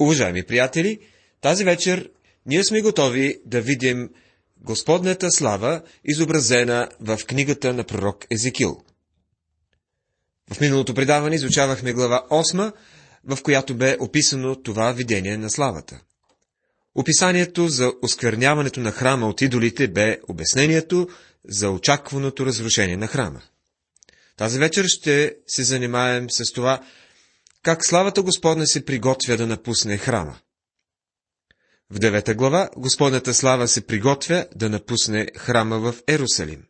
Уважаеми приятели, тази вечер ние сме готови да видим Господнята слава, изобразена в книгата на пророк Езекил. В миналото предаване изучавахме глава 8, в която бе описано това видение на славата. Описанието за оскверняването на храма от идолите бе обяснението за очакваното разрушение на храма. Тази вечер ще се занимаем с това, как славата Господна се приготвя да напусне храма. В девета глава Господната слава се приготвя да напусне храма в Ерусалим.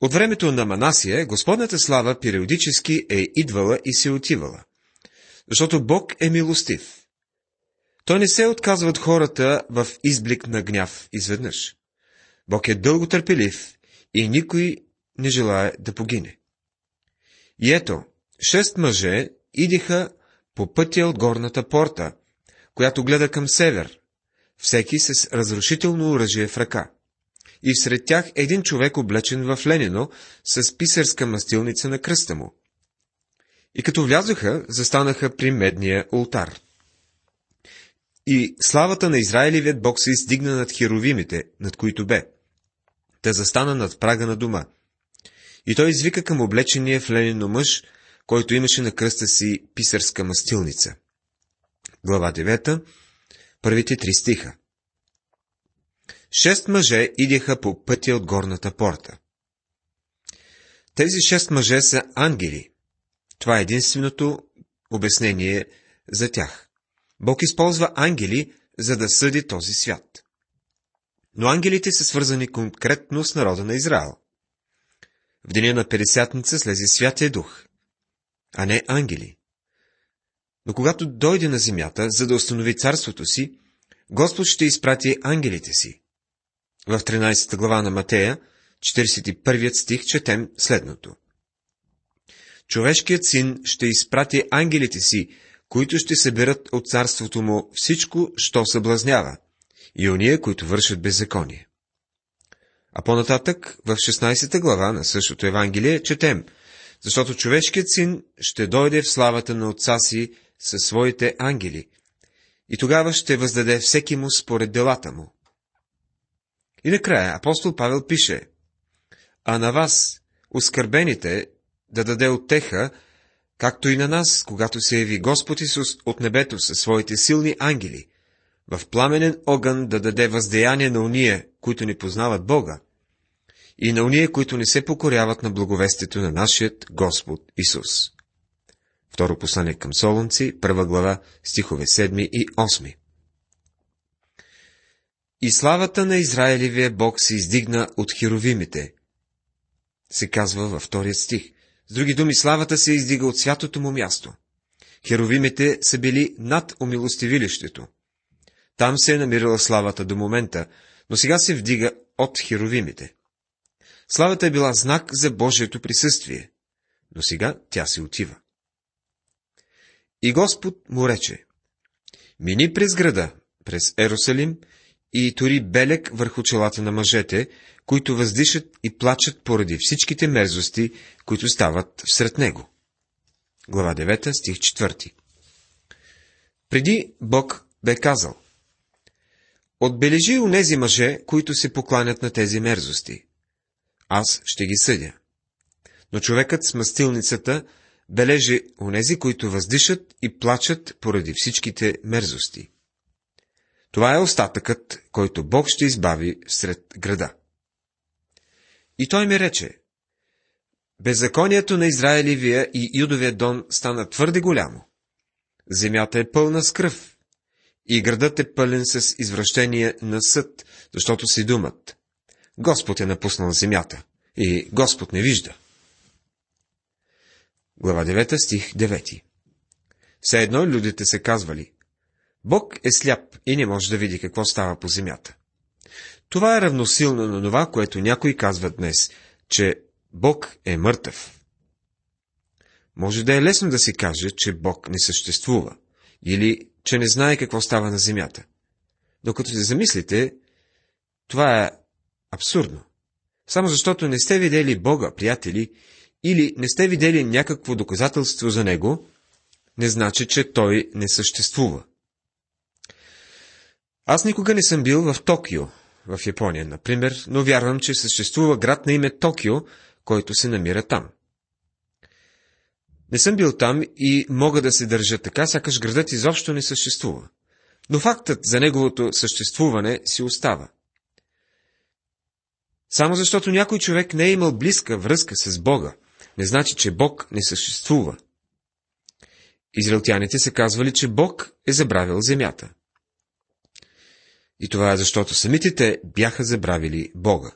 От времето на Манасия Господната слава периодически е идвала и се отивала, защото Бог е милостив. Той не се отказва от хората в изблик на гняв изведнъж. Бог е дълго търпелив и никой не желая да погине. И ето, шест мъже идиха по пътя от горната порта, която гледа към север, всеки с разрушително оръжие в ръка. И всред тях един човек облечен в ленино с писарска мастилница на кръста му. И като влязоха, застанаха при медния ултар. И славата на Израилевият Бог се издигна над херовимите, над които бе. Те застана над прага на дома. И той извика към облечения в ленино мъж, който имаше на кръста си писарска мастилница. Глава 9, първите три стиха. Шест мъже идеха по пътя от горната порта. Тези шест мъже са ангели. Това е единственото обяснение за тях. Бог използва ангели, за да съди този свят. Но ангелите са свързани конкретно с народа на Израел. В деня на Пересятница слезе Святия Дух, а не ангели. Но когато дойде на земята, за да установи царството си, Господ ще изпрати ангелите си. В 13 глава на Матея, 41 стих, четем следното. Човешкият син ще изпрати ангелите си, които ще съберат от царството му всичко, що съблазнява, и ония, които вършат беззаконие. А по-нататък, в 16 глава на същото Евангелие, четем, защото човешкият син ще дойде в славата на отца си със своите ангели, и тогава ще въздаде всеки му според делата му. И накрая апостол Павел пише, а на вас, оскърбените, да даде отеха, както и на нас, когато се яви Господ Исус от небето със своите силни ангели, в пламенен огън да даде въздеяние на уния, които ни познават Бога, и на уния, които не се покоряват на благовестието на нашият Господ Исус. Второ послание към Солунци, първа глава, стихове 7 и 8. И славата на Израилевия Бог се издигна от херовимите, се казва във втория стих. С други думи, славата се издига от святото му място. Херовимите са били над умилостивилището. Там се е намирала славата до момента, но сега се вдига от херовимите. Славата е била знак за Божието присъствие, но сега тя се отива. И Господ му рече, мини през града, през Ерусалим, и тори белек върху челата на мъжете, които въздишат и плачат поради всичките мерзости, които стават всред него. Глава 9, стих 4 Преди Бог бе казал, Отбележи нези мъже, които се покланят на тези мерзости. Аз ще ги съдя. Но човекът с мастилницата бележи онези, които въздишат и плачат поради всичките мерзости. Това е остатъкът, който Бог ще избави сред града. И той ми рече, Беззаконието на Израилевия и Юдовия дон стана твърде голямо. Земята е пълна с кръв, и градът е пълен с извращение на съд, защото си думат. Господ е напуснал земята и Господ не вижда. Глава 9, стих 9 Все едно людите се казвали, Бог е сляп и не може да види какво става по земята. Това е равносилно на това, което някои казват днес, че Бог е мъртъв. Може да е лесно да се каже, че Бог не съществува, или че не знае какво става на земята. Докато се замислите, това е абсурдно. Само защото не сте видели Бога, приятели, или не сте видели някакво доказателство за него, не значи, че той не съществува. Аз никога не съм бил в Токио, в Япония, например, но вярвам, че съществува град на име Токио, който се намира там. Не съм бил там и мога да се държа така, сякаш градът изобщо не съществува. Но фактът за неговото съществуване си остава. Само защото някой човек не е имал близка връзка с Бога, не значи, че Бог не съществува. Израелтяните се казвали, че Бог е забравил земята. И това е защото самите те бяха забравили Бога.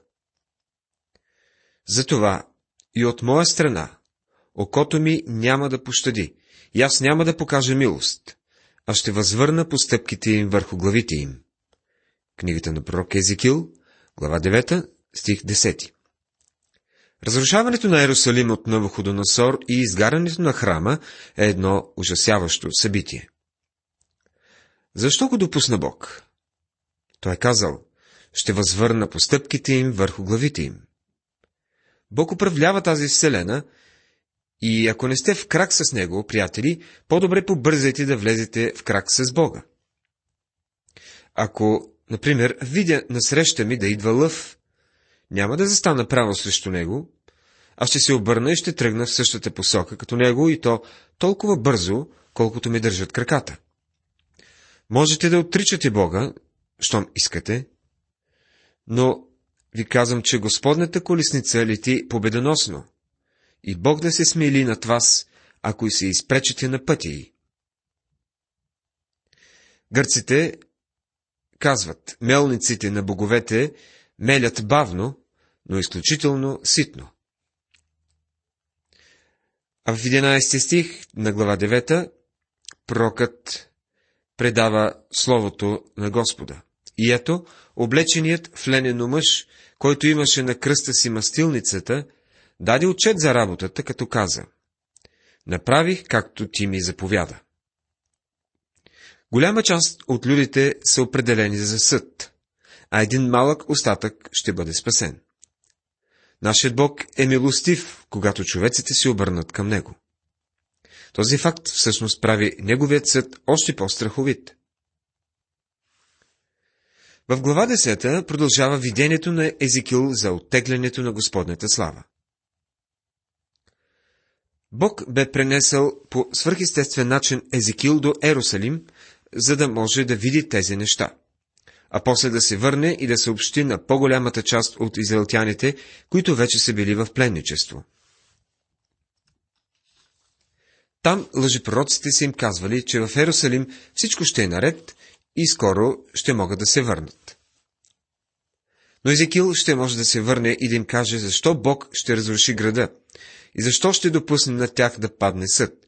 Затова и от моя страна окото ми няма да пощади, и аз няма да покажа милост, а ще възвърна постъпките им върху главите им. Книгата на пророк Езекил, глава 9, стих 10. Разрушаването на Иерусалим от Навуходоносор и изгарянето на храма е едно ужасяващо събитие. Защо го допусна Бог? Той е казал, ще възвърна постъпките им върху главите им. Бог управлява тази вселена и ако не сте в крак с Него, приятели, по-добре побързайте да влезете в крак с Бога. Ако, например, видя насреща ми да идва лъв, няма да застана право срещу него, а ще се обърна и ще тръгна в същата посока като него и то толкова бързо, колкото ми държат краката. Можете да отричате Бога, щом искате, но ви казвам, че Господната колесница лети победоносно и Бог да се смели над вас, ако и се изпречете на пътя й. Гърците казват, мелниците на боговете мелят бавно, но изключително ситно. А в 11 стих на глава 9 пророкът предава Словото на Господа. И ето, облеченият в ленено мъж, който имаше на кръста си мастилницата, даде отчет за работата, като каза Направих, както ти ми заповяда. Голяма част от людите са определени за съд, а един малък остатък ще бъде спасен. Нашият Бог е милостив, когато човеците се обърнат към Него. Този факт всъщност прави Неговият съд още по-страховит. В глава 10 продължава видението на Езикил за оттеглянето на Господнята слава. Бог бе пренесъл по свърхестествен начин Езекил до Ерусалим, за да може да види тези неща а после да се върне и да съобщи на по-голямата част от израелтяните, които вече са били в пленничество. Там лъжепророците са им казвали, че в Ерусалим всичко ще е наред и скоро ще могат да се върнат. Но Езекил ще може да се върне и да им каже, защо Бог ще разруши града и защо ще допусне на тях да падне съд.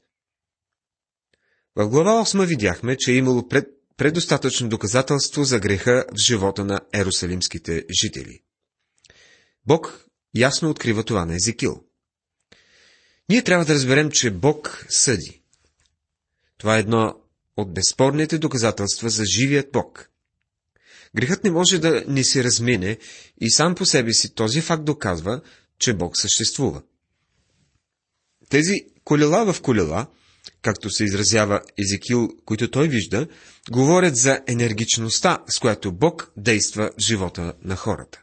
В глава 8 видяхме, че е имало пред предостатъчно доказателство за греха в живота на ерусалимските жители. Бог ясно открива това на Езекил. Ние трябва да разберем, че Бог съди. Това е едно от безспорните доказателства за живият Бог. Грехът не може да ни се размине и сам по себе си този факт доказва, че Бог съществува. Тези колела в колела – както се изразява Езекил, които той вижда, говорят за енергичността, с която Бог действа в живота на хората.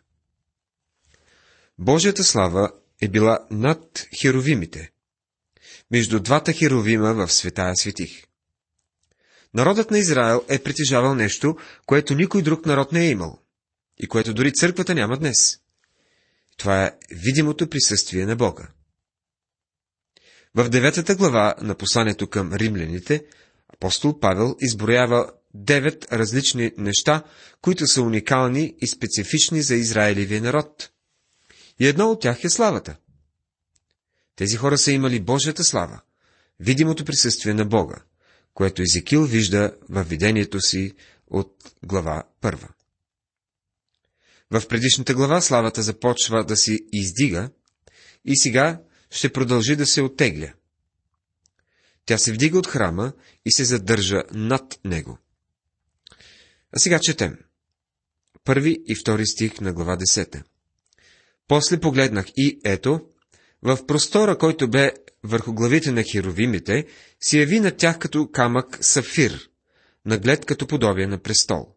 Божията слава е била над херовимите, между двата херовима в светая светих. Народът на Израел е притежавал нещо, което никой друг народ не е имал, и което дори църквата няма днес. Това е видимото присъствие на Бога. В деветата глава на посланието към римляните, апостол Павел изброява девет различни неща, които са уникални и специфични за Израилевия народ. И едно от тях е славата. Тези хора са имали Божията слава, видимото присъствие на Бога, което Езекил вижда във видението си от глава първа. В предишната глава славата започва да се издига и сега ще продължи да се оттегля. Тя се вдига от храма и се задържа над него. А сега четем. Първи и втори стих на глава 10. После погледнах и ето, В простора, който бе върху главите на херовимите, се яви на тях като камък сафир, наглед като подобие на престол.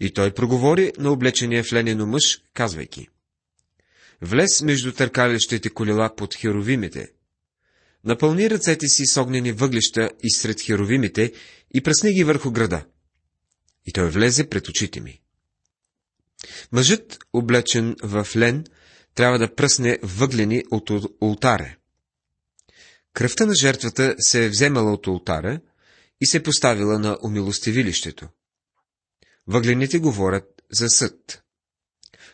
И той проговори на облечения в ленено мъж, казвайки. Влез между търкалищите колела под херовимите. Напълни ръцете си с огнени въглища и сред херовимите и пръсни ги върху града. И той влезе пред очите ми. Мъжът, облечен в лен, трябва да пръсне въглени от ултаре. Кръвта на жертвата се е вземала от ултара и се поставила на умилостивилището. Въглените говорят за съд.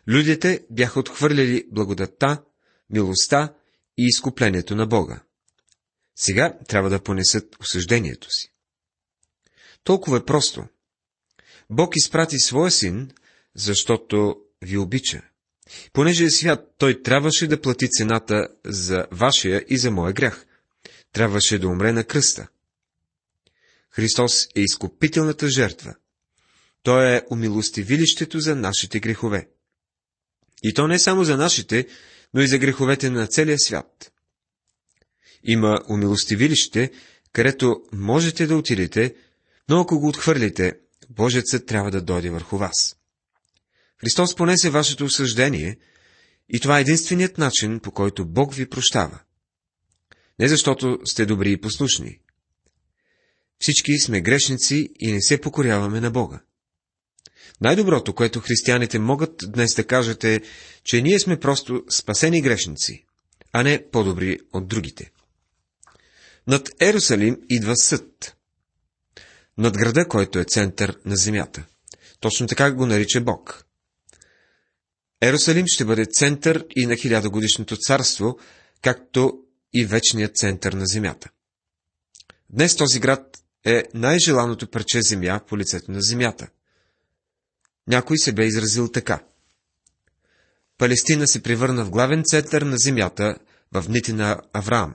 Людите бяха отхвърляли благодатта, милостта и изкуплението на Бога. Сега трябва да понесат осъждението си. Толкова е просто. Бог изпрати своя син, защото ви обича. Понеже е свят, той трябваше да плати цената за вашия и за моя грях. Трябваше да умре на кръста. Христос е изкупителната жертва. Той е умилостивилището за нашите грехове. И то не само за нашите, но и за греховете на целия свят. Има умилостивилище, където можете да отидете, но ако го отхвърлите, Божецът трябва да дойде върху вас. Христос понесе вашето осъждение и това е единственият начин, по който Бог ви прощава. Не защото сте добри и послушни. Всички сме грешници и не се покоряваме на Бога. Най-доброто, което християните могат днес да кажат е, че ние сме просто спасени грешници, а не по-добри от другите. Над Ерусалим идва съд. Над града, който е център на земята. Точно така го нарича Бог. Ерусалим ще бъде център и на хилядогодишното царство, както и вечният център на земята. Днес този град е най-желаното парче земя по лицето на земята. Някой се бе изразил така. Палестина се превърна в главен център на земята в дните на Авраам.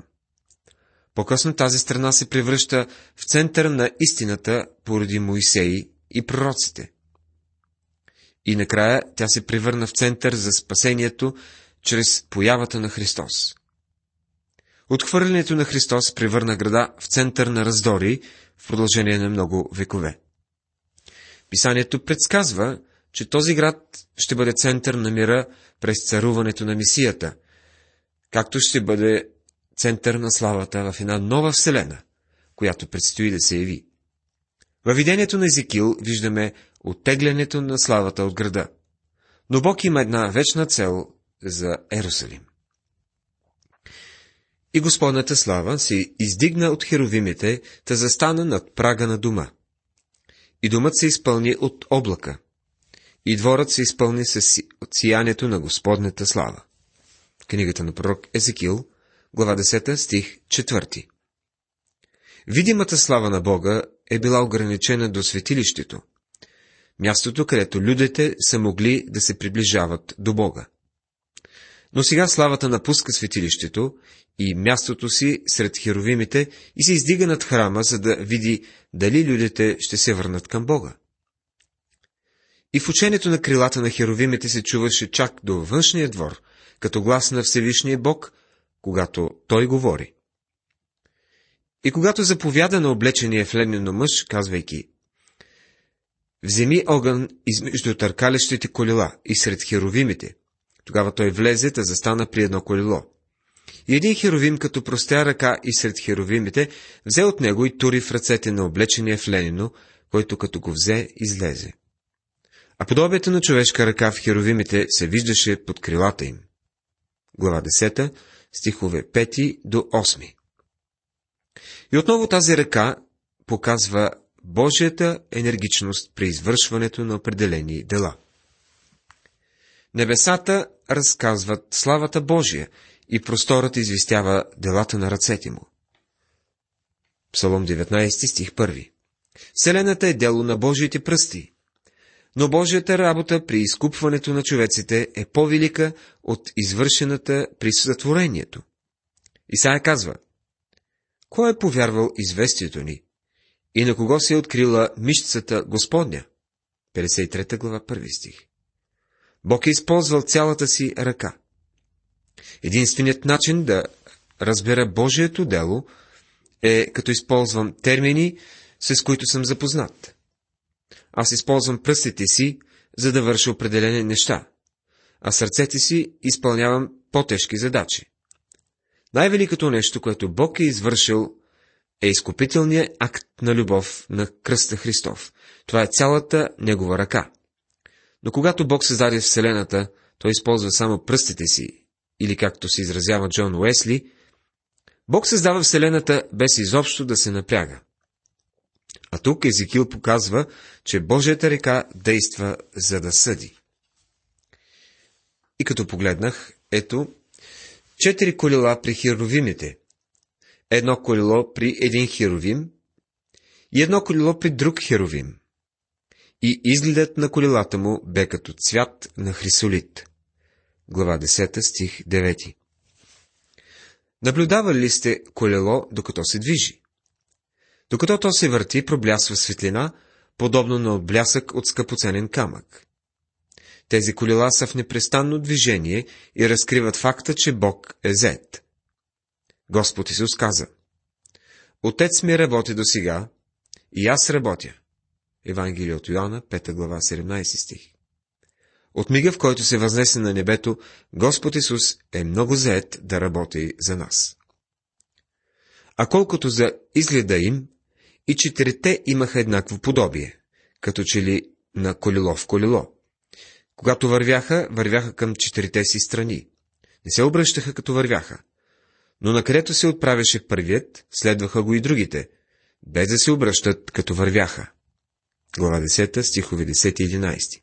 По-късно тази страна се превръща в център на истината поради Моисеи и пророците. И накрая тя се превърна в център за спасението чрез появата на Христос. Отхвърлянето на Христос превърна града в център на раздори в продължение на много векове. Писанието предсказва, че този град ще бъде център на мира през царуването на Мисията, както ще бъде център на славата в една нова вселена, която предстои да се яви. Във видението на Езекил виждаме оттеглянето на славата от града. Но Бог има една вечна цел за Ерусалим. И Господната слава се издигна от херовимите, та застана над прага на дома. И домът се изпълни от облака, и дворът се изпълни с сиянието на Господната слава. Книгата на пророк Езекил, глава 10, стих 4. Видимата слава на Бога е била ограничена до светилището, мястото, където людите са могли да се приближават до Бога. Но сега славата напуска светилището и мястото си сред херовимите и се издига над храма, за да види дали людите ще се върнат към Бога. И в учението на крилата на херовимите се чуваше чак до външния двор, като глас на Всевишния Бог, когато Той говори. И когато заповяда на облечения в леднено мъж, казвайки, Вземи огън измежду търкалещите колела и сред херовимите. Тогава той влезе, да застана при едно колело. И един херовим, като простя ръка и сред херовимите, взе от него и тури в ръцете на облечения в ленино, който като го взе, излезе. А подобието на човешка ръка в херовимите се виждаше под крилата им. Глава 10, стихове 5 до 8. И отново тази ръка показва Божията енергичност при извършването на определени дела. Небесата разказват славата Божия и просторът известява делата на ръцете му. Псалом 19, стих 1 Вселената е дело на Божиите пръсти, но Божията работа при изкупването на човеците е по-велика от извършената при сътворението. Исаия казва, Кой е повярвал известието ни? И на кого се е открила мишцата Господня? 53 глава, 1 стих. Бог е използвал цялата си ръка. Единственият начин да разбера Божието дело е като използвам термини, с които съм запознат. Аз използвам пръстите си, за да върша определени неща, а сърцете си изпълнявам по-тежки задачи. Най-великото нещо, което Бог е извършил, е изкупителният акт на любов на кръста Христов. Това е цялата Негова ръка. Но когато Бог създаде Вселената, той използва само пръстите си, или както се изразява Джон Уесли, Бог създава Вселената без изобщо да се напряга. А тук Езекил показва, че Божията река действа за да съди. И като погледнах, ето, четири колела при херовимите, едно колело при един херовим и едно колело при друг херовим. И изгледът на колелата му бе като цвят на хрисолит. Глава 10, стих 9. Наблюдавали ли сте колело, докато се движи? Докато то се върти, проблясва светлина, подобно на отблясък от скъпоценен камък. Тези колела са в непрестанно движение и разкриват факта, че Бог е зет. Господ Исус каза, Отец ми работи до сега, и аз работя. Евангелие от Йоанна, 5 глава, 17 стих. От мига, в който се възнесе на небето, Господ Исус е много заед да работи за нас. А колкото за изгледа им, и четирите имаха еднакво подобие, като че ли на колело в колело. Когато вървяха, вървяха към четирите си страни. Не се обръщаха като вървяха. Но накъдето се отправяше първият, следваха го и другите, без да се обръщат като вървяха. Глава 10, стихове 10 и 11.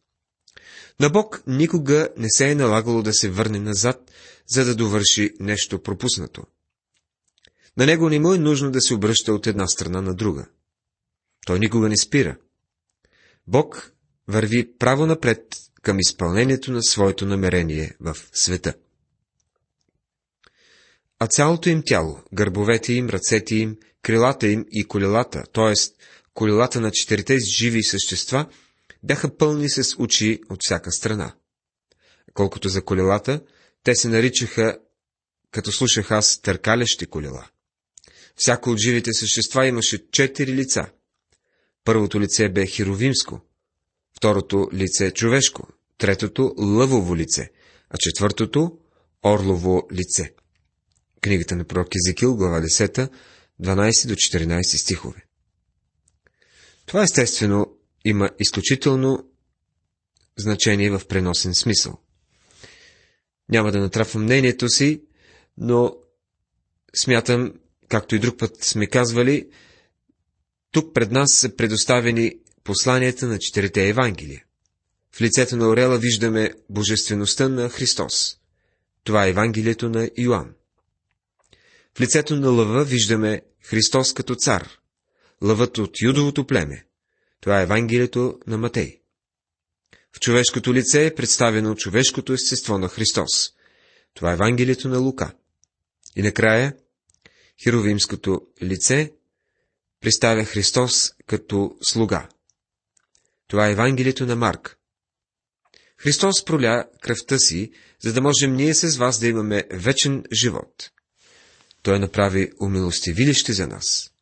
На Бог никога не се е налагало да се върне назад, за да довърши нещо пропуснато. На него не му е нужно да се обръща от една страна на друга. Той никога не спира. Бог върви право напред към изпълнението на своето намерение в света. А цялото им тяло, гърбовете им, ръцете им, крилата им и колелата, т.е. колелата на четирите живи същества, бяха пълни с очи от всяка страна. Колкото за колелата, те се наричаха, като слушах аз, търкалещи колела. Всяко от живите същества имаше четири лица. Първото лице бе херовимско, второто лице човешко, третото лъвово лице, а четвъртото орлово лице. Книгата на пророк Езекил, глава 10, 12 до 14 стихове. Това естествено има изключително значение в преносен смисъл. Няма да натрапвам мнението си, но смятам, както и друг път сме казвали, тук пред нас са предоставени посланията на четирите Евангелия. В лицето на Орела виждаме божествеността на Христос. Това е Евангелието на Йоанн. В лицето на лъва виждаме Христос като цар, лъвът от юдовото племе. Това е Евангелието на Матей. В човешкото лице е представено човешкото естество на Христос. Това е Евангелието на Лука. И накрая, херовимското лице представя Христос като слуга. Това е Евангелието на Марк. Христос проля кръвта си, за да можем ние с вас да имаме вечен живот. Той направи умилостивилище за нас.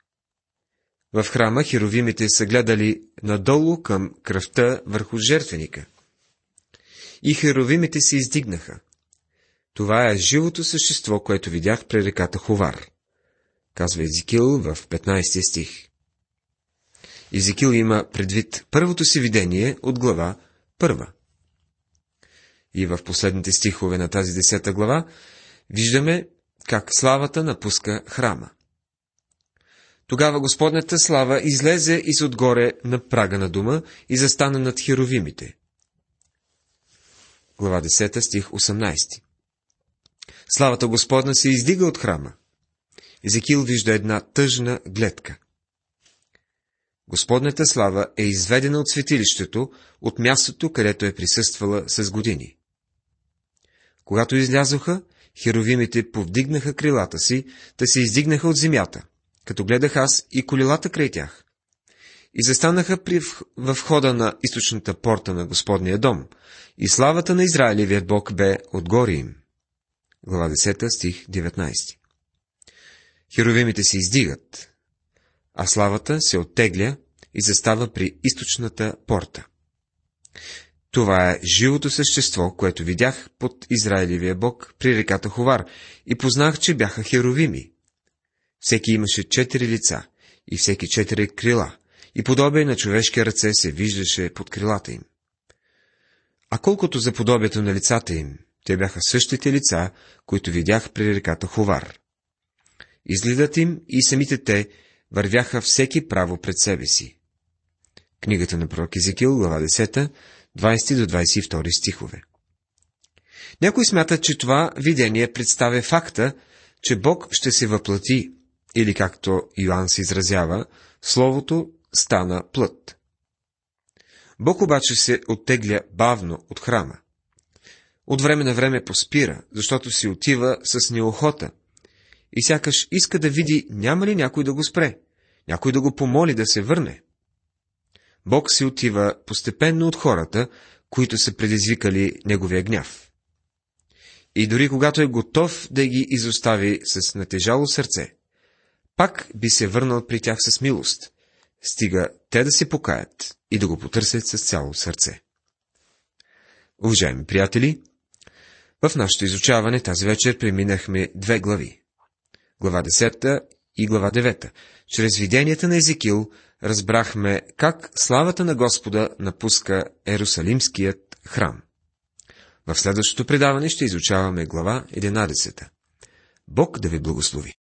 В храма херовимите са гледали надолу към кръвта върху жертвеника. И херовимите се издигнаха. Това е живото същество, което видях при реката Хувар, казва Езикил в 15 стих. Езикил има предвид първото си видение от глава първа. И в последните стихове на тази десета глава виждаме как славата напуска храма. Тогава Господнята слава излезе из отгоре на прага на дома и застана над херовимите. Глава 10, стих 18 Славата Господна се издига от храма. Езекил вижда една тъжна гледка. Господната слава е изведена от светилището, от мястото, където е присъствала с години. Когато излязоха, херовимите повдигнаха крилата си, да се издигнаха от земята, като гледах аз и колелата край тях. И застанаха при в входа на източната порта на Господния дом, и славата на Израилевият Бог бе отгоре им. глава 10, стих 19. Херовимите се издигат, а славата се оттегля и застава при източната порта. Това е живото същество, което видях под Израилевия бог при реката Ховар и познах, че бяха херовими. Всеки имаше четири лица и всеки четири крила, и подобие на човешки ръце се виждаше под крилата им. А колкото за подобието на лицата им, те бяха същите лица, които видях при реката Ховар. Изгледът им и самите те вървяха всеки право пред себе си. Книгата на пророк Езекил, глава 10, 20 до 22 стихове. Някой смята, че това видение представя факта, че Бог ще се въплати, или както Йоанн се изразява, Словото стана плът. Бог обаче се оттегля бавно от храма. От време на време поспира, защото си отива с неохота и сякаш иска да види няма ли някой да го спре, някой да го помоли да се върне. Бог се отива постепенно от хората, които са предизвикали неговия гняв. И дори когато е готов да ги изостави с натежало сърце, пак би се върнал при тях с милост, стига те да се покаят и да го потърсят с цяло сърце. Уважаеми приятели, в нашето изучаване тази вечер преминахме две глави. Глава 10 и глава 9. Чрез виденията на Езекил разбрахме как славата на Господа напуска Ерусалимският храм. В следващото предаване ще изучаваме глава 11. Бог да ви благослови!